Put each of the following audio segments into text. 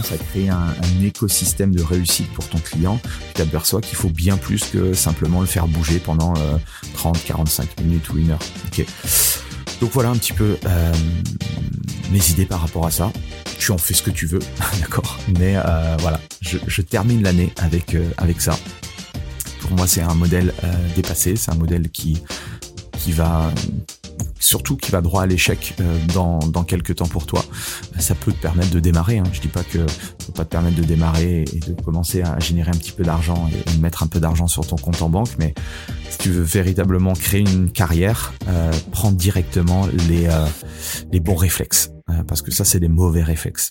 commence à créer un, écosystème de réussite pour ton client, tu t'aperçois qu'il faut bien plus que simplement le faire bouger pendant 30, euh, 45 minutes ou une heure. Donc voilà un petit peu euh, mes idées par rapport à ça. Tu en fais ce que tu veux, d'accord? Mais euh, voilà, je, termine l'année avec ça. Pour moi, c'est un modèle dépassé, c'est un modèle qui va surtout qui va droit à l'échec euh, dans, dans quelques temps pour toi, ça peut te permettre de démarrer. Hein. Je dis pas que ça peut pas te permettre de démarrer et de commencer à générer un petit peu d'argent et, de mettre un peu d'argent sur ton compte en banque, mais si tu veux véritablement créer une carrière, euh, prends directement les, euh, les bons réflexes, euh, parce que ça c'est des mauvais réflexes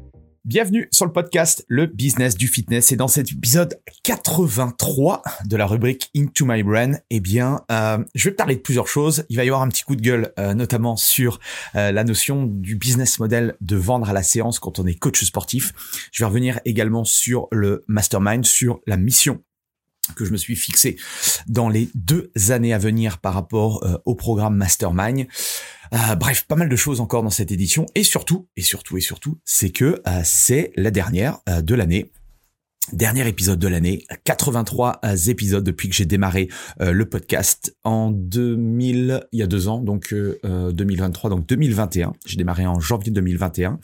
Bienvenue sur le podcast Le Business du Fitness et dans cet épisode 83 de la rubrique Into My Brain, eh bien, euh, je vais parler de plusieurs choses. Il va y avoir un petit coup de gueule, euh, notamment sur euh, la notion du business model de vendre à la séance quand on est coach sportif. Je vais revenir également sur le mastermind, sur la mission que je me suis fixé dans les deux années à venir par rapport au programme Mastermind. Euh, bref, pas mal de choses encore dans cette édition. Et surtout, et surtout, et surtout, c'est que euh, c'est la dernière euh, de l'année. Dernier épisode de l'année, 83 épisodes depuis que j'ai démarré le podcast en 2000, il y a deux ans, donc 2023, donc 2021. J'ai démarré en janvier 2021.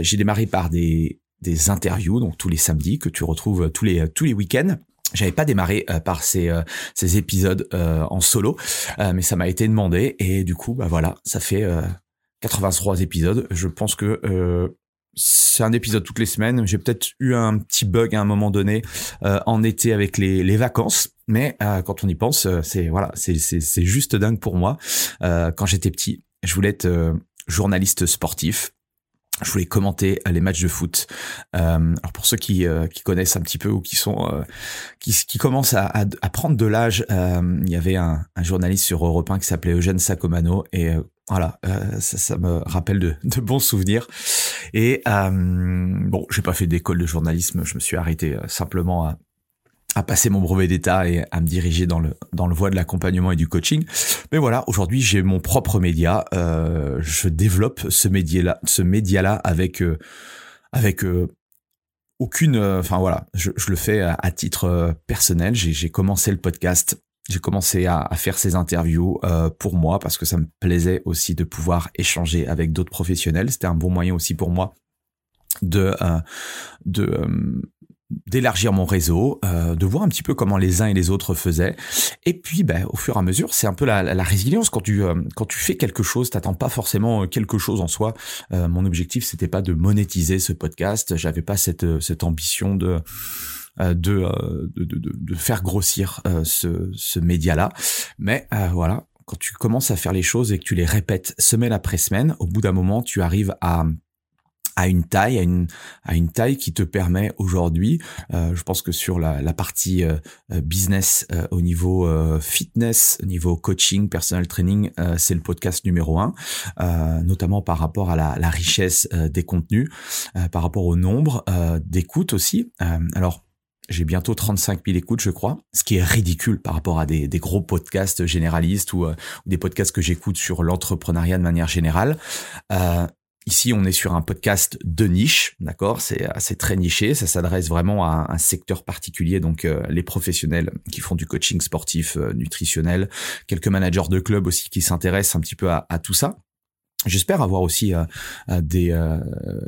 j'ai démarré par des, des interviews, donc tous les samedis que tu retrouves tous les tous les week-ends. J'avais pas démarré euh, par ces, euh, ces épisodes euh, en solo, mais ça m'a été demandé et du coup, bah voilà, ça fait 83 épisodes. Je pense que c'est un épisode toutes les semaines. J'ai peut-être eu un petit bug à un moment donné en été avec les, les vacances, mais quand on y pense, c'est voilà, c'est c'est juste dingue pour moi. quand j'étais petit, je voulais être journaliste sportif je voulais commenter les matchs de foot. Euh, alors pour ceux qui, euh, qui connaissent un petit peu ou qui sont euh, qui, qui commencent à, à, prendre de l'âge, euh, il y avait un, un, journaliste sur Europe 1 qui s'appelait Eugène Sacomano et voilà, ça, ça, me rappelle de, de bons souvenirs. Et bon, j'ai pas fait d'école de journalisme, je me suis arrêté simplement à, à passer mon brevet d'état et à me diriger dans le dans le voie de l'accompagnement et du coaching. Mais voilà, aujourd'hui j'ai mon propre média. Euh, je développe ce média là, ce média là avec euh, avec euh, aucune. Euh, enfin voilà, je, je, le fais à, titre personnel. J'ai commencé le podcast. J'ai commencé à, à, faire ces interviews pour moi parce que ça me plaisait aussi de pouvoir échanger avec d'autres professionnels. C'était un bon moyen aussi pour moi de de d'élargir mon réseau, euh, de voir un petit peu comment les uns et les autres faisaient. Et puis, ben, au fur et à mesure, c'est un peu la, la, résilience quand tu euh, quand tu fais quelque chose, t'attends pas forcément euh, quelque chose en soi. mon objectif, c'était pas de monétiser ce podcast. J'avais pas cette cette ambition de de, de, de, de, faire grossir ce, ce média-là. Mais voilà, quand tu commences à faire les choses et que tu les répètes semaine après semaine, au bout d'un moment, tu arrives à à une taille, à une, à une taille qui te permet aujourd'hui, euh, je pense que sur la, la partie euh, euh, business au niveau fitness, au niveau coaching, personal training, c'est le podcast numéro un, notamment par rapport à la, la richesse des contenus, par rapport au nombre d'écoutes aussi. alors j'ai bientôt 35 000 écoutes, je crois, ce qui est ridicule par rapport à des, des gros podcasts généralistes ou, ou des podcasts que j'écoute sur l'entrepreneuriat de manière générale. Euh, Ici, on est sur un podcast de niche, d'accord? C'est assez très niché, ça s'adresse vraiment à un secteur particulier, donc euh, les professionnels qui font du coaching sportif, euh, nutritionnel, quelques managers de club aussi qui s'intéressent un petit peu à, tout ça. J'espère avoir aussi euh, des,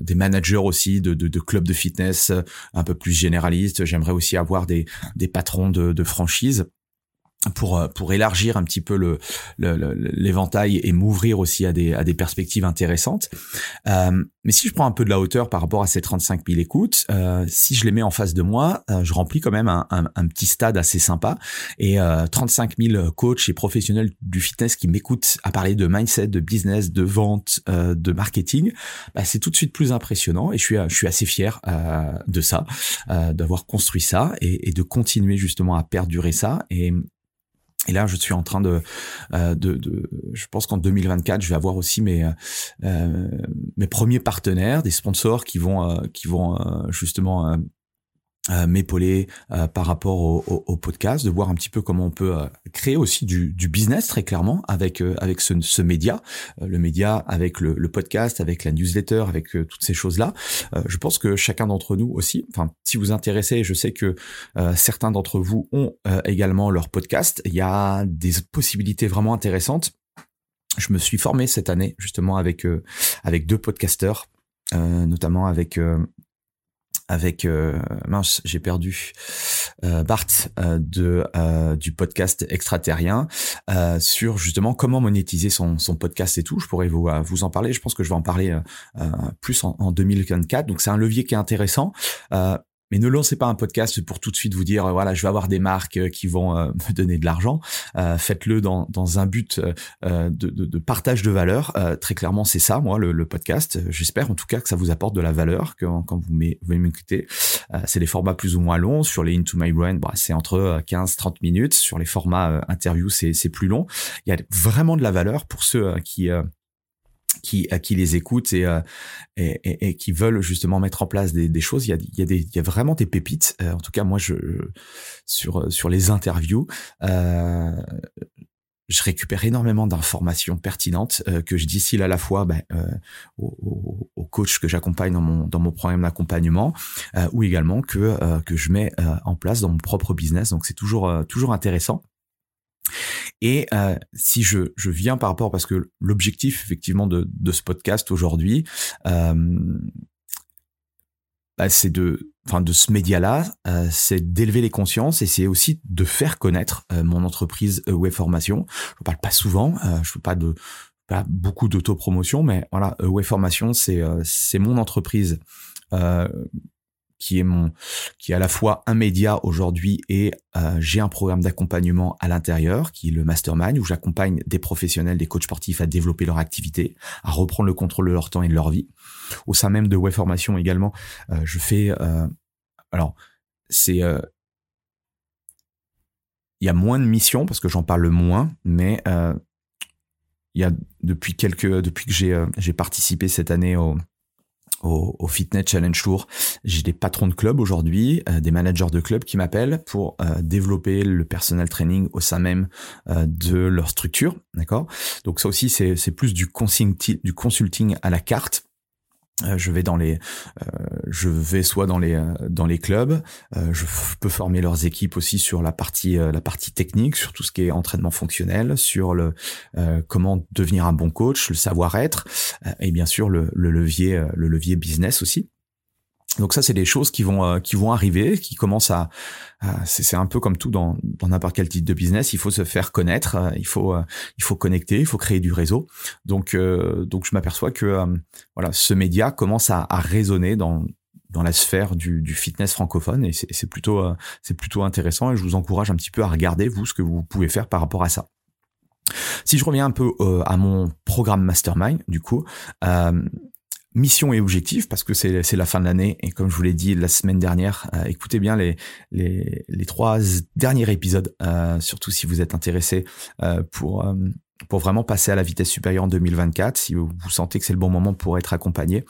des managers aussi de, de, de, clubs de fitness un peu plus généralistes. J'aimerais aussi avoir des, des patrons de, de franchise pour euh, pour élargir un petit peu le l'éventail et m'ouvrir aussi à des à des perspectives intéressantes. Euh, mais si je prends un peu de la hauteur par rapport à ces 35 000 écoutes, euh, si je les mets en face de moi, euh, je remplis quand même un, un, petit stade assez sympa. Et euh, 35 000 coachs et professionnels du fitness qui m'écoutent à parler de mindset, de business, de vente, euh, de marketing, bah, c'est tout de suite plus impressionnant. Et je suis je suis assez fier de ça, d'avoir construit ça et, et de continuer justement à perdurer ça. Et et là, je suis en train de, euh, de, de je pense qu'en 2024, je vais avoir aussi mes euh, mes premiers partenaires, des sponsors qui vont euh, qui vont justement euh, m'épauler euh, par rapport au, au, podcast, de voir un petit peu comment on peut euh, créer aussi du, du, business très clairement avec avec ce, ce média, le média avec le, le, podcast, avec la newsletter, avec toutes ces choses là. je pense que chacun d'entre nous aussi, enfin si vous intéressez, je sais que certains d'entre vous ont également leur podcast. Il y a des possibilités vraiment intéressantes. Je me suis formé cette année justement avec avec deux podcasteurs, notamment avec avec euh, mince, j'ai perdu euh, Bart euh, de du podcast extraterrien sur justement comment monétiser son, son podcast et tout. Je pourrais vous vous en parler. Je pense que je vais en parler plus en, en 2024. Donc c'est un levier qui est intéressant. Mais ne lancez pas un podcast pour tout de suite vous dire euh, voilà je vais avoir des marques euh, qui vont euh, me donner de l'argent. Faites-le dans, dans un but de, de, de, partage de valeur. très clairement c'est ça moi le, le podcast. J'espère en tout cas que ça vous apporte de la valeur quand, quand vous m'écoutez. c'est des formats plus ou moins longs. Sur les Into My Brain bah, c'est entre 15-30 minutes. Sur les formats interview c'est plus long. Il y a vraiment de la valeur pour ceux qui qui qui les écoutent euh, et, et, et, qui veulent justement mettre en place des, des choses. Il y a, il y a, des, il y a vraiment des pépites. Euh, en tout cas, moi, je sur sur les interviews, euh, je récupère énormément d'informations pertinentes euh, que je distille à la fois ben, euh, aux, aux, coachs que j'accompagne dans mon dans mon programme d'accompagnement ou également que que je mets en place dans mon propre business. Donc c'est toujours toujours intéressant. Et euh, si je, viens par rapport, parce que l'objectif effectivement de, ce podcast aujourd'hui, euh, bah, c'est de, enfin de ce média-là, euh, c'est d'élever les consciences et c'est aussi de faire connaître mon entreprise Web Formation. Je parle pas souvent, je ne fais pas de pas beaucoup d'autopromotion, mais voilà, Web Formation, c'est mon entreprise qui est mon qui est à la fois un média aujourd'hui et euh, j'ai un programme d'accompagnement à l'intérieur qui est le mastermind où j'accompagne des professionnels des coachs sportifs à développer leur activité à reprendre le contrôle de leur temps et de leur vie. Au sein même de web formation également euh, je fais euh, alors c'est euh, il y a moins de missions parce que j'en parle moins mais euh, il y a depuis quelques depuis que j'ai j'ai participé cette année au au, Fitness Challenge Tour. J'ai des patrons de club aujourd'hui, euh, des managers de club qui m'appellent pour euh, développer le personal training au sein même euh, de leur structure, d'accord? Donc ça aussi c'est plus du consulting, du consulting à la carte je vais dans les, euh, je vais soit dans les euh, dans les clubs, je peux former leurs équipes aussi sur la partie la partie technique, sur tout ce qui est entraînement fonctionnel, sur le comment devenir un bon coach, le savoir-être, et bien sûr le, le levier le levier business aussi. Donc ça, c'est des choses qui vont euh, qui vont arriver, qui commencent à, c'est un peu comme tout dans dans n'importe quel type de business, il faut se faire connaître, euh, il faut euh, il faut connecter, il faut créer du réseau. Donc donc je m'aperçois que voilà, ce média commence à, à résonner dans dans la sphère du, du fitness francophone et c'est plutôt c'est plutôt intéressant et je vous encourage un petit peu à regarder vous ce que vous pouvez faire par rapport à ça. Si je reviens un peu à mon programme mastermind, du coup, mission et objectif parce que c'est la fin de l'année et comme je vous l'ai dit la semaine dernière, euh, écoutez bien les, les, les trois derniers épisodes, euh, surtout si vous êtes intéressé euh, pour pour vraiment passer à la vitesse supérieure en 2024, si vous, sentez que c'est le bon moment pour être accompagné,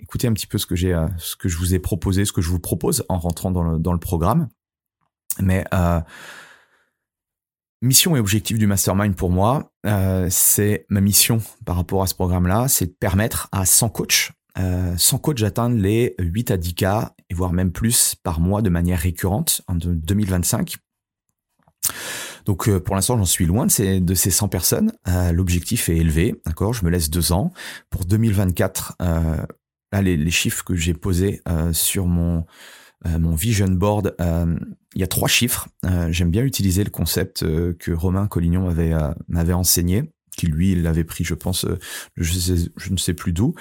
écoutez un petit peu ce que j'ai, ce que je vous ai proposé, ce que je vous propose en rentrant dans le, dans le programme. Mais mission et objectif du mastermind pour moi, euh, c'est ma mission par rapport à ce programme-là, c'est de permettre à 100 coachs, euh, 100 coachs d'atteindre les 8 à 10 cas, et voire même plus par mois de manière récurrente en 2025. Donc euh, pour l'instant j'en suis loin de ces, de ces 100 personnes. Euh, l'objectif est élevé, d'accord Je me laisse deux ans. Pour 2024, euh, là les, les, chiffres que j'ai posés sur mon euh, mon vision board, euh, il y a trois chiffres. Euh, j'aime bien utiliser le concept que Romain Collignon avait m'avait enseigné qui lui l'avait pris je pense je, ne sais plus d'où.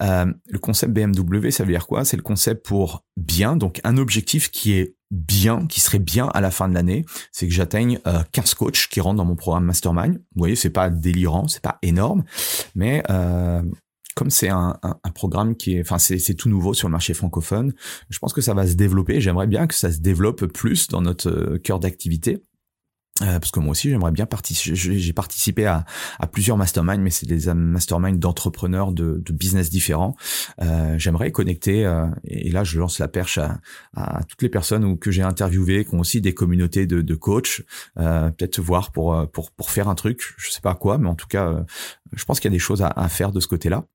Le concept BMW ça veut dire quoi? C'est le concept pour bien donc un objectif qui est bien qui serait bien à la fin de l'année. C'est que j'atteigne 15 coachs qui rentrent dans mon programme mastermind. Vous voyez c'est pas délirant c'est pas énorme mais comme c'est un, un, programme qui est, enfin c'est tout nouveau sur le marché francophone, je pense que ça va se développer. J'aimerais bien que ça se développe plus dans notre euh, cœur d'activité. Euh, parce que moi aussi j'aimerais bien participer. J'ai participé à, à, plusieurs masterminds, mais c'est des masterminds d'entrepreneurs de, de, business différents. Euh, j'aimerais connecter, euh, et là je lance la perche à, à toutes les personnes que j'ai interviewées, qui ont aussi des communautés de, de coachs. Euh, peut-être voir pour, pour pour faire un truc, je sais pas quoi, mais en tout cas, je pense qu'il y a des choses à, à faire de ce côté-là.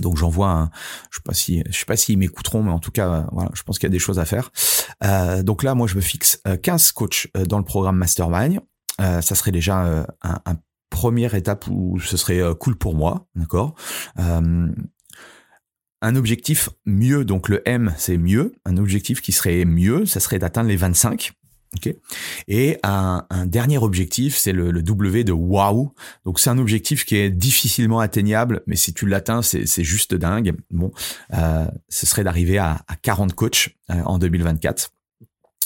Donc j'envoie un, je sais pas si, je sais pas s'ils m'écouteront, mais en tout cas, voilà, je pense qu'il y a des choses à faire. Euh, donc là, moi, je me fixe 15 euh, coachs euh, dans le programme Mastermind. Euh, ça serait déjà un, première étape où ce serait cool pour moi, d'accord? un objectif mieux, donc le M, c'est mieux. Un objectif qui serait mieux, ça serait d'atteindre les 25. Okay. Et un, un, dernier objectif, c'est le, le, W de wow. Donc c'est un objectif qui est difficilement atteignable, mais si tu l'atteins, c'est juste dingue. Bon, euh, ce serait d'arriver à, à, 40 coachs euh, en 2024.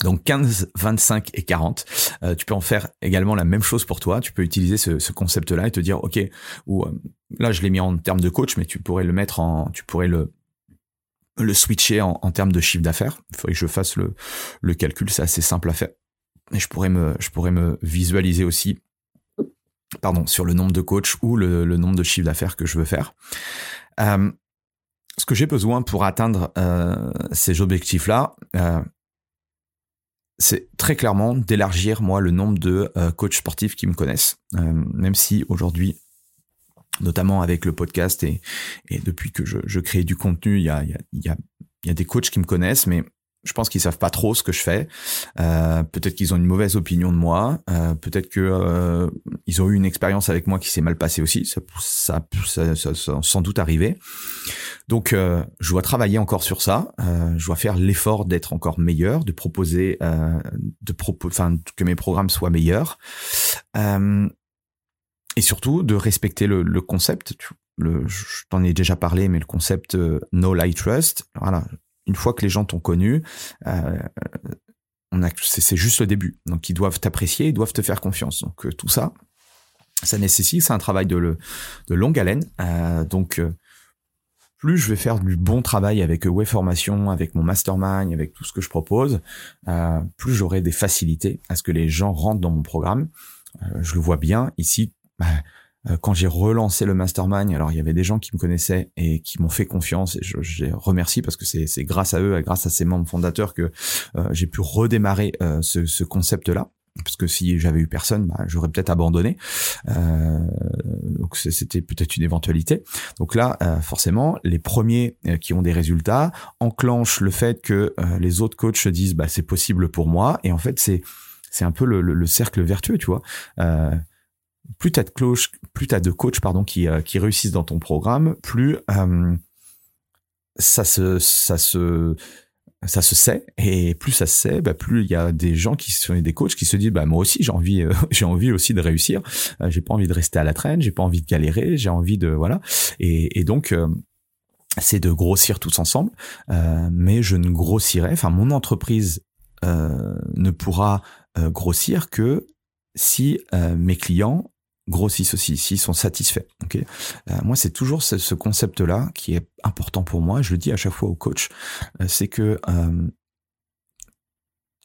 Donc 15, 25 et 40. Euh, tu peux en faire également la même chose pour toi. Tu peux utiliser ce, ce concept-là et te dire, ok, ou euh, là je l'ai mis en termes de coach, mais tu pourrais le mettre en, tu pourrais le le switcher en, termes de chiffre d'affaires. Il faudrait que je fasse le, calcul, c'est assez simple à faire. Et je pourrais me, je pourrais me visualiser aussi, pardon, sur le nombre de coachs ou le, nombre de chiffres d'affaires que je veux faire. Euh, ce que j'ai besoin pour atteindre euh, ces objectifs-là, euh, c'est très clairement d'élargir moi le nombre de coachs sportifs qui me connaissent. Même si aujourd'hui notamment avec le podcast et, depuis que je, crée du contenu, il y a, il y, a, des coachs qui me connaissent, mais je pense qu'ils savent pas trop ce que je fais. Euh, peut-être qu'ils ont une mauvaise opinion de moi. Euh, peut-être que euh, ils ont eu une expérience avec moi qui s'est mal passée aussi. Ça, ça, ça, ça, sans doute arrivé. Donc, je dois travailler encore sur ça. Je dois faire l'effort d'être encore meilleur, de proposer, de enfin que mes programmes soient meilleurs et surtout de respecter le, le concept. Le, je t'en ai déjà parlé, mais le concept euh, No Light Trust. Voilà, une fois que les gens t'ont connu, euh, on a, c'est, juste le début. Donc ils doivent t'apprécier, ils doivent te faire confiance. Donc euh, tout ça, ça nécessite, c'est un travail de, de longue haleine. Euh, donc euh, plus je vais faire du bon travail avec Web Formation, avec mon mastermind, avec tout ce que je propose, plus j'aurai des facilités à ce que les gens rentrent dans mon programme. je le vois bien ici bah, euh, quand j'ai relancé le mastermind, alors il y avait des gens qui me connaissaient et qui m'ont fait confiance et je, je, les remercie parce que c'est grâce à eux et grâce à ces membres fondateurs que euh, j'ai pu redémarrer euh, ce, ce concept-là parce que si j'avais eu personne, bah, j'aurais peut-être abandonné. Euh, donc c'était peut-être une éventualité. Donc là, euh, forcément, les premiers qui ont des résultats enclenchent le fait que euh, les autres coachs se disent bah, c'est possible pour moi. Et en fait, c'est c'est un peu le, le, le, cercle vertueux, tu vois plus t'as de coach, plus t'as de coachs pardon qui euh, qui réussissent dans ton programme, plus euh, ça se ça se ça se sait. Et plus ça se sait bah plus il y a des gens qui sont des coachs qui se disent bah moi aussi j'ai envie euh, j'ai envie aussi de réussir. Euh, j'ai pas envie de rester à la traîne j'ai pas envie de galérer j'ai envie de voilà. Et, et donc euh, c'est de grossir tous ensemble. Mais je ne grossirai enfin mon entreprise ne pourra grossir que si mes clients grossissent aussi, s'ils sont satisfaits. Ok, euh, moi c'est toujours ce, concept-là qui est important pour moi. Je le dis à chaque fois au coach, euh, c'est que euh,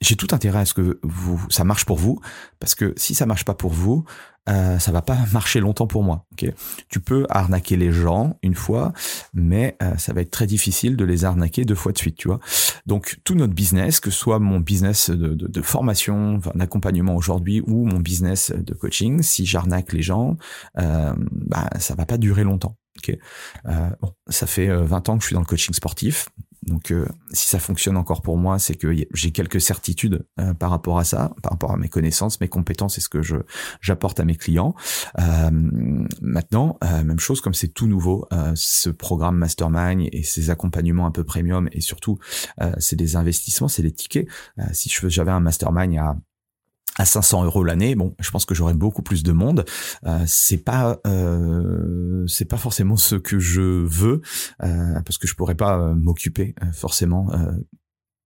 j'ai tout intérêt à ce que vous, ça marche pour vous, parce que si ça marche pas pour vous, euh, ça va pas marcher longtemps pour moi. Okay tu peux arnaquer les gens une fois, mais euh, ça va être très difficile de les arnaquer deux fois de suite, tu vois? Donc tout notre business, que ce soit mon business de, de, de formation, d'accompagnement aujourd'hui, ou mon business de coaching, si j'arnaque les gens, euh, bah, ça va pas durer longtemps. Okay euh, bon, ça fait 20 ans que je suis dans le coaching sportif. Donc, euh, si ça fonctionne encore pour moi, c'est que j'ai quelques certitudes euh, par rapport à ça, par rapport à mes connaissances, mes compétences et ce que j'apporte à mes clients. Euh, maintenant, même chose, comme c'est tout nouveau, ce programme Mastermind et ces accompagnements un peu premium et surtout, c'est des investissements, c'est des tickets. si j'avais un Mastermind à à 500 euros l'année, bon, je pense que j'aurais beaucoup plus de monde. Euh, c'est pas, euh, c'est pas forcément ce que je veux, euh, parce que je pourrais pas euh, m'occuper forcément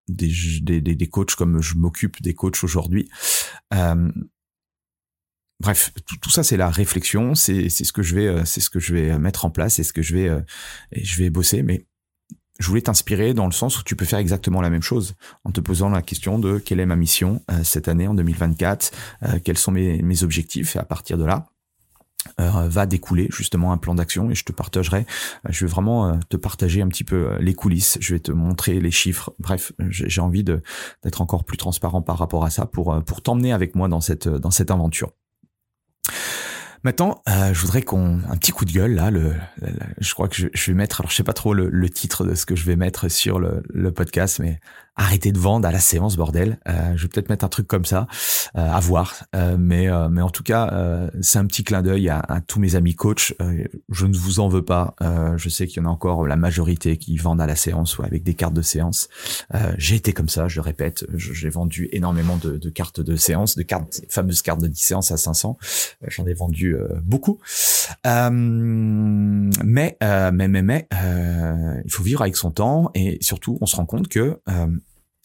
des, des, des, coachs comme je m'occupe des coachs aujourd'hui. Bref, tout, ça c'est la réflexion, c'est ce que je vais, c'est ce que je vais mettre en place, c'est ce que je vais, je vais bosser. Mais je voulais t'inspirer dans le sens où tu peux faire exactement la même chose en te posant la question de quelle est ma mission euh, cette année en 2024, euh, quels sont mes, objectifs et à partir de là euh, va découler justement un plan d'action et je te partagerai, je vais vraiment te partager un petit peu les coulisses, je vais te montrer les chiffres, bref, j'ai envie d'être encore plus transparent par rapport à ça pour, pour t'emmener avec moi dans cette, dans cette aventure. Maintenant, euh, je voudrais qu'on un petit coup de gueule là. Le, je crois que je, vais mettre, alors je sais pas trop le, titre de ce que je vais mettre sur le podcast, mais arrêtez de vendre à la séance bordel. Euh, je vais peut-être mettre un truc comme ça, euh, à voir. Euh, mais euh, mais en tout cas, euh, c'est un petit clin d'œil à, à, tous mes amis coachs. je ne vous en veux pas. je sais qu'il y en a encore la majorité qui vendent à la séance ou avec des cartes de séance. J'ai été comme ça, je le répète. J'ai vendu énormément de, de, cartes de séance, de cartes, fameuses cartes de 10 séances à 500. J'en ai vendu beaucoup. mais mais mais mais il faut vivre avec son temps et surtout on se rend compte que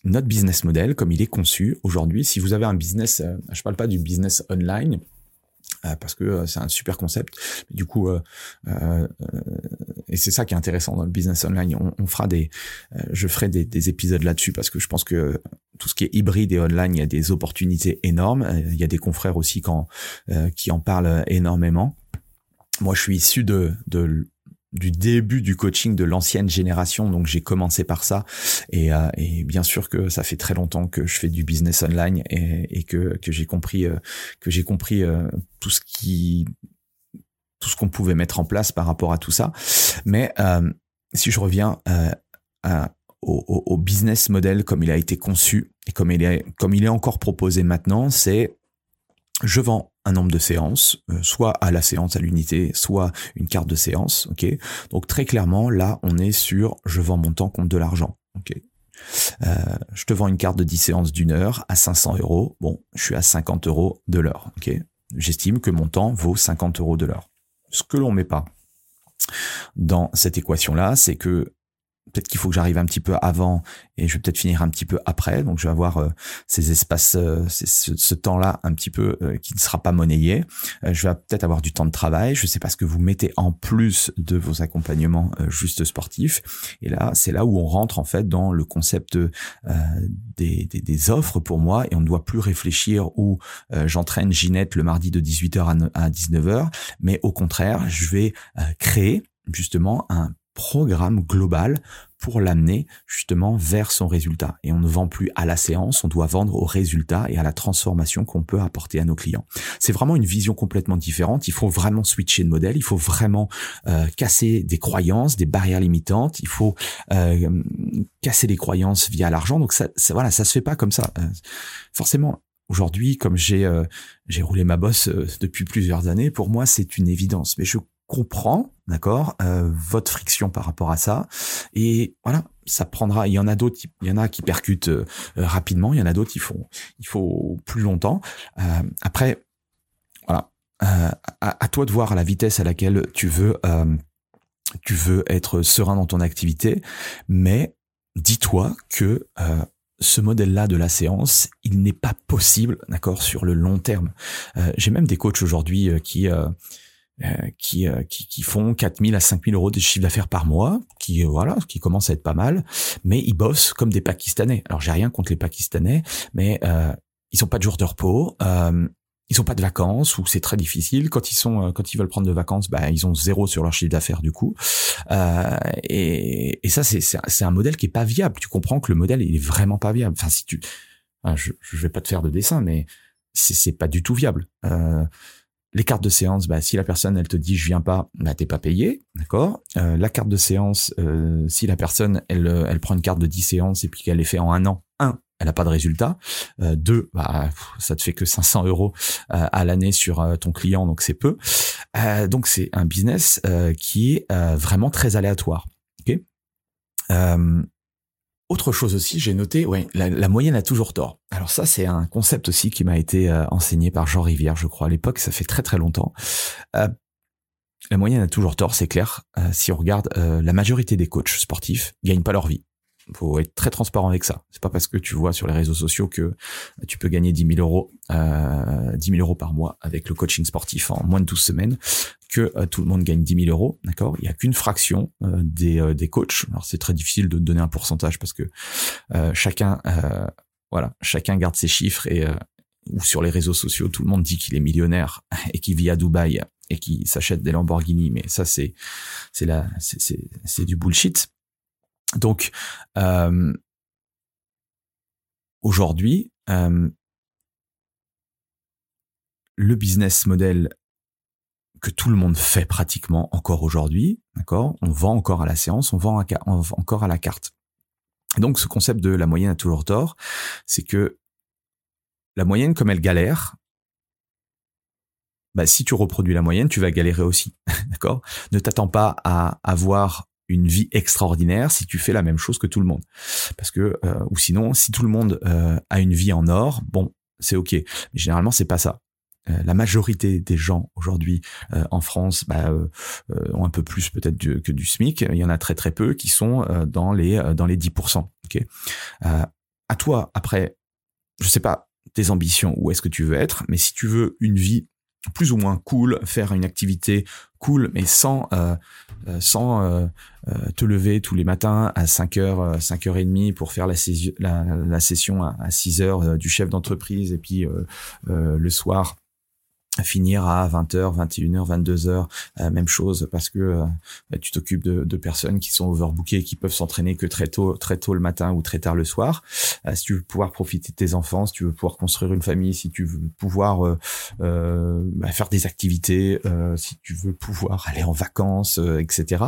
notre business model, comme il est conçu aujourd'hui, si vous avez un business, euh, je parle pas du business online, euh, parce que euh, c'est un super concept. du coup, et c'est ça qui est intéressant dans le business online. On, fera des, je ferai des, des épisodes là-dessus parce que je pense que tout ce qui est hybride et online, il y a des opportunités énormes. Il y a des confrères aussi quand, qui en parlent énormément. Moi, je suis issu de, de du début du coaching de l'ancienne génération, donc j'ai commencé par ça, et, euh, et, bien sûr que ça fait très longtemps que je fais du business online et, que, que j'ai compris euh, que j'ai compris euh, tout ce qui tout ce qu'on pouvait mettre en place par rapport à tout ça. Mais si je reviens au, au, business model comme il a été conçu et comme il est comme il est encore proposé maintenant, c'est je vends un nombre de séances, euh, soit à la séance à l'unité, soit une carte de séance. Ok, donc très clairement là, on est sur je vends mon temps contre de l'argent. Ok, euh, je te vends une carte de 10 séances d'une heure à 500 euros. Bon, je suis à 50 euros de l'heure. Ok, j'estime que mon temps vaut 50 euros de l'heure. Ce que l'on met pas dans cette équation là, c'est que peut-être qu'il faut que j'arrive un petit peu avant et je vais peut-être finir un petit peu après. Donc je vais avoir euh, ces espaces, euh, ce, temps-là un petit peu euh, qui ne sera pas monnayé. je vais peut-être avoir du temps de travail. Je sais pas ce que vous mettez en plus de vos accompagnements juste sportifs. Et là, c'est là où on rentre en fait dans le concept des, des, des, offres pour moi et on ne doit plus réfléchir où j'entraîne Ginette le mardi de 18h à 19h, mais au contraire, je vais créer justement un programme global pour l'amener justement vers son résultat. Et on ne vend plus à la séance, on doit vendre au résultat et à la transformation qu'on peut apporter à nos clients. C'est vraiment une vision complètement différente. Il faut vraiment switcher de modèle, il faut vraiment euh, casser des croyances, des barrières limitantes, il faut euh, casser les croyances via l'argent. Donc ça, ça, voilà, ça se fait pas comme ça. Euh, forcément, aujourd'hui, comme j'ai j'ai roulé ma bosse depuis plusieurs années, pour moi c'est une évidence. Mais je comprend, d'accord, euh, votre friction par rapport à ça. Et voilà, ça prendra. Il y en a d'autres, il y en a qui percutent euh, rapidement, il y en a d'autres il faut il faut plus longtemps. Euh, après, voilà, à, toi de voir la vitesse à laquelle tu veux tu veux être serein dans ton activité, mais dis-toi que ce modèle-là de la séance, il n'est pas possible, d'accord, sur le long terme. Euh, j'ai même des coachs aujourd'hui euh, qui, euh, qui, qui, qui font 4000 à 5000 euros de chiffre d'affaires par mois, qui voilà, qui commence à être pas mal, mais ils bossent comme des Pakistanais. Alors j'ai rien contre les Pakistanais, mais ils ont pas de jours de repos ils ont pas de vacances ou c'est très difficile. Quand ils sont, euh, quand ils veulent prendre de vacances, bah, ils ont zéro sur leur chiffre d'affaires du coup. Euh, et, et, ça, c'est, c'est un modèle qui est pas viable. Tu comprends que le modèle, il est vraiment pas viable. Enfin, si tu, je, je vais pas te faire de dessin, mais c'est pas du tout viable. Euh, les cartes de séance, bah, si la personne elle te dit je viens pas, bah t'es pas payé, d'accord? Euh, la carte de séance, euh, si la personne elle, elle prend une carte de 10 séances et puis qu'elle les fait en un an, un, elle n'a pas de résultat. Euh, deux, bah, ça te fait que 500 euros euh, à l'année sur euh, ton client, donc c'est peu. Euh, donc c'est un business qui est vraiment très aléatoire. Autre chose aussi, j'ai noté, ouais, la, moyenne a toujours tort. Alors ça, c'est un concept aussi qui m'a été enseigné par Jean Rivière, je crois, à l'époque, ça fait très très longtemps. la moyenne a toujours tort, c'est clair. si on regarde, la majorité des coachs sportifs gagnent pas leur vie faut être très transparent avec ça. C'est pas parce que tu vois sur les réseaux sociaux que tu peux gagner 10 000 euros, euh, 10 000 euros par mois avec le coaching sportif en moins de 12 semaines que euh, tout le monde gagne 10 000 euros. D'accord? Il y a qu'une fraction euh, des, euh, des coachs. Alors c'est très difficile de donner un pourcentage parce que chacun, voilà, chacun garde ses chiffres et ou sur les réseaux sociaux, tout le monde dit qu'il est millionnaire et qu'il vit à Dubaï et qu'il s'achète des Lamborghini, mais ça c'est c'est la c'est c'est du bullshit. Donc, euh, aujourd'hui, euh, le business model que tout le monde fait pratiquement encore aujourd'hui, d'accord? On vend encore à la séance, on vend, encore à la carte. donc, ce concept de la moyenne a toujours tort, c'est que la moyenne, comme elle galère, bah, si tu reproduis la moyenne, tu vas galérer aussi, d'accord? Ne t'attends pas à avoir une vie extraordinaire si tu fais la même chose que tout le monde. Parce que euh, ou sinon, si tout le monde euh, a une vie en or, bon, c'est ok. Mais généralement, c'est pas ça. Euh, la majorité des gens aujourd'hui en France bah, ont un peu plus peut-être que du SMIC. Il y en a très très peu qui sont dans les dans les 10%. Ok? à toi après, je sais pas tes ambitions où est-ce que tu veux être, mais si tu veux une vie plus ou moins cool, faire une activité cool, mais sans euh, euh sans euh, euh, te lever tous les matins à 5h, 5h30 pour faire la, la, la session à, à 6h du chef d'entreprise et puis le soir finir à 20h, 21h, 22h, même chose parce que euh, bah, tu t'occupes de, personnes qui sont overbookées, qui peuvent s'entraîner que très tôt, très tôt le matin ou très tard le soir. Euh, si tu veux pouvoir profiter de tes enfants, si tu veux pouvoir construire une famille, si tu veux pouvoir euh bah, faire des activités, si tu veux pouvoir aller en vacances, etc.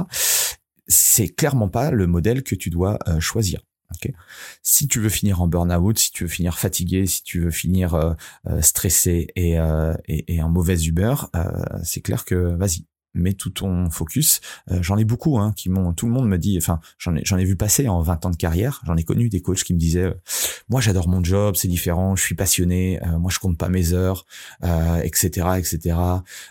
C'est clairement pas le modèle que tu dois choisir. Okay. Si tu veux finir en burn-out, si tu veux finir fatigué, si tu veux finir euh, euh, stressé et, euh, et, et, en mauvaise humeur, c'est clair que vas-y, mets tout ton focus. j'en ai beaucoup hein, qui m'ont, tout le monde me dit, enfin j'en ai, j'en ai vu passer en 20 ans de carrière. J'en ai connu des coachs qui me disaient, moi j'adore mon job, c'est différent, je suis passionné, moi je compte pas mes heures, etc., etc.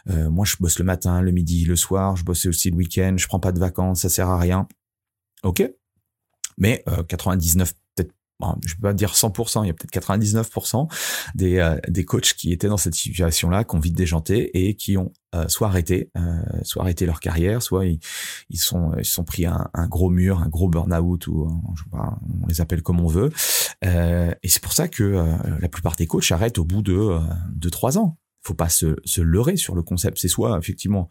moi je bosse le matin, le midi, le soir, je bosse aussi le week-end, je prends pas de vacances, ça sert à rien. Ok, mais 99 euh, peut-être je peux pas dire 100%, il y a peut-être 99% des, euh, des coachs qui étaient dans cette situation-là, qui ont vite déjanté et qui ont euh, soit arrêté, soit arrêté leur carrière, soit ils, ils sont ils sont pris un, un, gros mur, un gros burn-out ou je sais pas, on les appelle comme on veut. et c'est pour ça que la plupart des coachs arrêtent au bout de de trois ans. Faut pas se, se leurrer sur le concept. C'est soit effectivement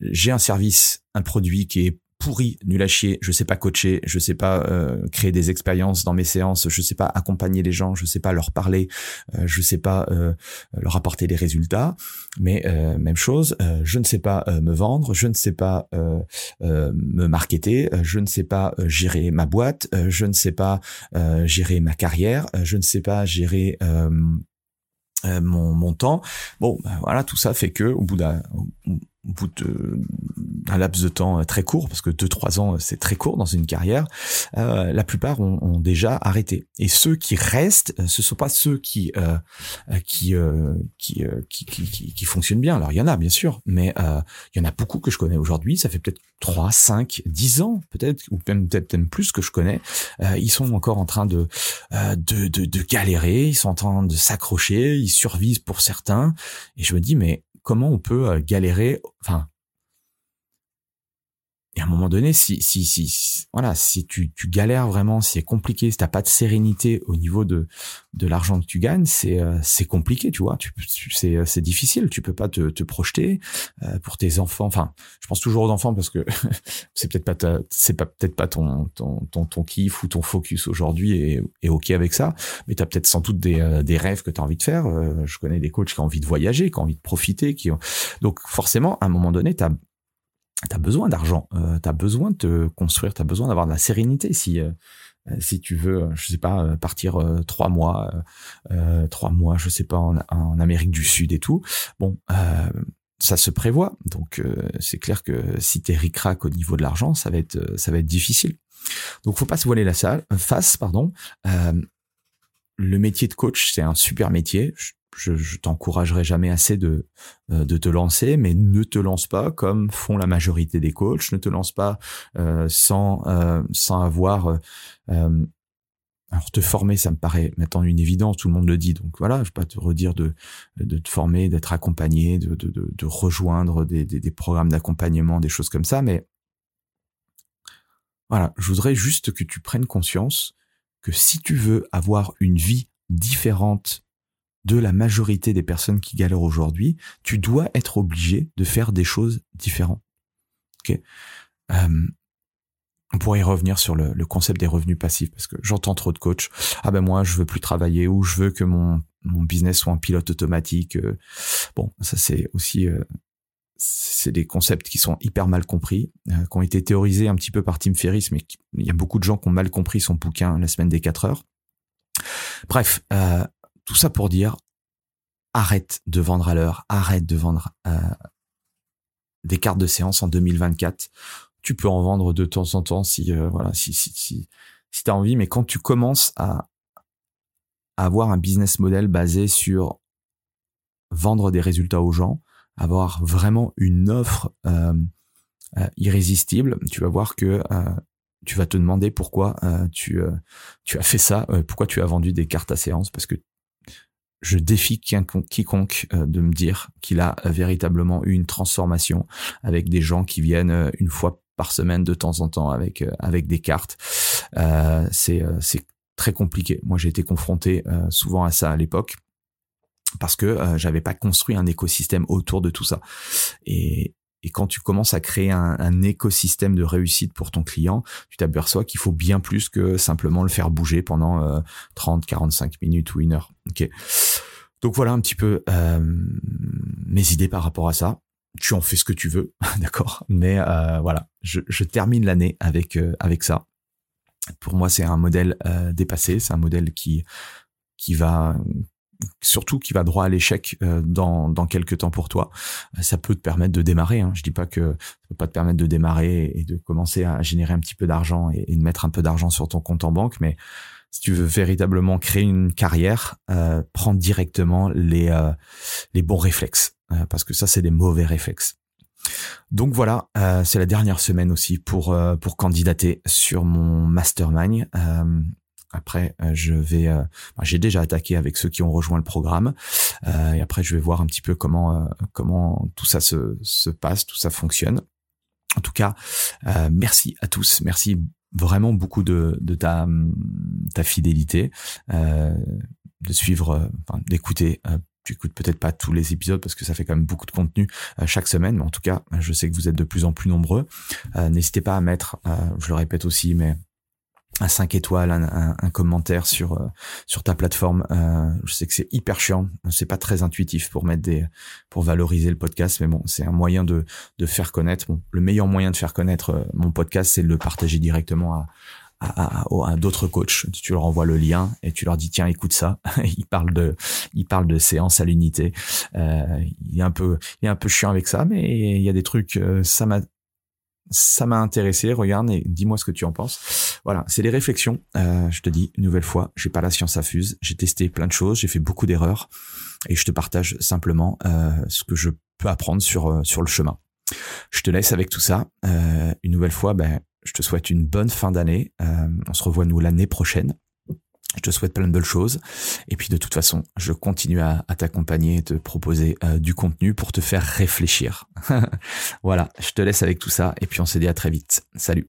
j'ai un service, un produit qui est pourri, nul à chier, je sais pas coacher, je sais pas euh, créer des expériences dans mes séances, je sais pas accompagner les gens, je sais pas leur parler, euh, je sais pas euh, leur apporter des résultats, mais euh, même chose, je ne sais pas me vendre, je ne sais pas me marketer, je ne sais pas gérer ma boîte, je ne sais pas gérer ma carrière, je ne sais pas gérer mon, mon temps. Bon, ben voilà, tout ça fait que au bout d'un au bout d'un laps de temps très court, parce que 2-3 ans c'est très court dans une carrière, la plupart ont, déjà arrêté. Et ceux qui restent, ce sont pas ceux qui qui, qui, qui, qui, qui fonctionnent bien. Alors il y en a bien sûr, mais il y en a beaucoup que je connais aujourd'hui. Ça fait peut-être 3, 5, 10 ans peut-être, ou même peut-être même plus que je connais. ils sont encore en train de, de, de, de galérer, ils sont en train de s'accrocher, ils survivent pour certains. Et je me dis mais comment on peut euh, galérer, enfin, et à un moment donné, si, si, si, voilà, si tu, tu galères vraiment, si c'est compliqué, si t'as pas de sérénité au niveau de, de l'argent que tu gagnes, c'est, euh, c'est compliqué, tu vois. Tu, c'est, c'est difficile. Tu peux pas te, te projeter euh, pour tes enfants. Enfin, je pense toujours aux enfants parce que c'est peut-être pas c'est pas peut-être pas ton, ton, ton, ton kiff ou ton focus aujourd'hui et, et ok avec ça. Mais t'as peut-être sans doute des, euh, des rêves que t'as envie de faire. je connais des coachs qui ont envie de voyager, qui ont envie de profiter, qui ont... donc forcément, à un moment donné, t'as T'as besoin d'argent, euh, tu as besoin de te construire, tu as besoin d'avoir de la sérénité si euh, euh, si tu veux, je sais pas, partir trois mois, trois mois, je sais pas, en, en, Amérique du Sud et tout. Bon, ça se prévoit, donc c'est clair que si t'es ricrac au niveau de l'argent, ça va être ça va être difficile. Donc faut pas se voiler la salle, face, pardon. le métier de coach, c'est un super métier je t'encouragerai jamais assez de euh, de te lancer, mais ne te lance pas comme font la majorité des coachs. Ne te lance pas euh, sans euh, sans avoir alors te former, ça me paraît maintenant une évidence, tout le monde le dit. Donc voilà, je vais pas te redire de, de te former, d'être accompagné, de, de, de, rejoindre des, des, des programmes d'accompagnement, des choses comme ça. Mais voilà, je voudrais juste que tu prennes conscience que si tu veux avoir une vie différente de la majorité des personnes qui galèrent aujourd'hui, tu dois être obligé de faire des choses différentes. Ok euh, on pourrait y revenir sur le, concept des revenus passifs parce que j'entends trop de coachs. Ah ben moi je veux plus travailler ou je veux que mon mon business soit un pilote automatique. Euh. bon, ça c'est aussi euh, c'est des concepts qui sont hyper mal compris, qui ont été théorisés un petit peu par Tim Ferriss, mais il y a beaucoup de gens qui ont mal compris son bouquin La semaine des 4 heures. Bref, tout ça pour dire, arrête de vendre à l'heure, arrête de vendre euh, des cartes de séance en 2024. Tu peux en vendre de temps en temps si euh, voilà si si si, si tu as envie, mais quand tu commences à, avoir un business model basé sur vendre des résultats aux gens, avoir vraiment une offre euh, irrésistible, tu vas voir que tu vas te demander pourquoi tu tu as fait ça, pourquoi tu as vendu des cartes à séance parce que je défie quiconque euh, de me dire qu'il a euh, véritablement eu une transformation avec des gens qui viennent euh, une fois par semaine de temps en temps avec avec des cartes. c'est c'est très compliqué. Moi, j'ai été confronté souvent à ça à l'époque parce que j'avais pas construit un écosystème autour de tout ça. Et, quand tu commences à créer un, écosystème de réussite pour ton client, tu t'aperçois qu'il faut bien plus que simplement le faire bouger pendant 30, 45 minutes ou une heure. Donc voilà un petit peu euh, mes idées par rapport à ça. Tu en fais ce que tu veux, d'accord? Mais euh, voilà, je, je termine l'année avec euh, avec ça. Pour moi, c'est un modèle dépassé. C'est un modèle qui qui va surtout qui va droit à l'échec euh, dans, dans quelques temps pour toi, euh, ça peut te permettre de démarrer. Hein. Je dis pas que ça peut pas te permettre de démarrer et de commencer à générer un petit peu d'argent et, de mettre un peu d'argent sur ton compte en banque, mais si tu veux véritablement créer une carrière, euh, prends directement les euh, les bons réflexes parce que ça c'est des mauvais réflexes. Donc voilà, c'est la dernière semaine aussi pour pour candidater sur mon mastermind. Après, euh, je vais, euh, j'ai déjà attaqué avec ceux qui ont rejoint le programme, euh, et après je vais voir un petit peu comment comment tout ça se, se passe, tout ça fonctionne. En tout cas, merci à tous, merci vraiment beaucoup de, de ta, ta fidélité, de suivre, enfin, d'écouter tu écoutes peut-être pas tous les épisodes parce que ça fait quand même beaucoup de contenu chaque semaine, mais en tout cas, je sais que vous êtes de plus en plus nombreux. N'hésitez pas à mettre, je le répète aussi, mais un 5 étoiles, un, commentaire sur euh, sur ta plateforme. Euh, je sais que c'est hyper chiant, c'est pas très intuitif pour mettre des pour valoriser le podcast, mais bon, c'est un moyen de de faire connaître. Le meilleur moyen de faire connaître euh, mon podcast, c'est de le partager directement à à, d'autres coachs. Tu leur envoies le lien et tu leur dis tiens écoute ça. il parle de il parle de séance à l'unité. Il est un peu il est un peu chiant avec ça, mais il y a des trucs. Ça m'a ça m'a intéressé. Regarde et dis-moi ce que tu en penses. Voilà, c'est les réflexions. Euh, je te dis une nouvelle fois, j'ai pas la science à fuse. J'ai testé plein de choses, j'ai fait beaucoup d'erreurs et je te partage simplement euh, ce que je peux apprendre sur euh, sur le chemin. Je te laisse avec tout ça. Euh, une nouvelle fois, ben, je te souhaite une bonne fin d'année. Euh, on se revoit nous l'année prochaine. Je te souhaite plein de belles choses. Et puis de toute façon, je continue à, t'accompagner et te proposer euh, du contenu pour te faire réfléchir. voilà, je te laisse avec tout ça. Et puis on se dit à très vite. Salut.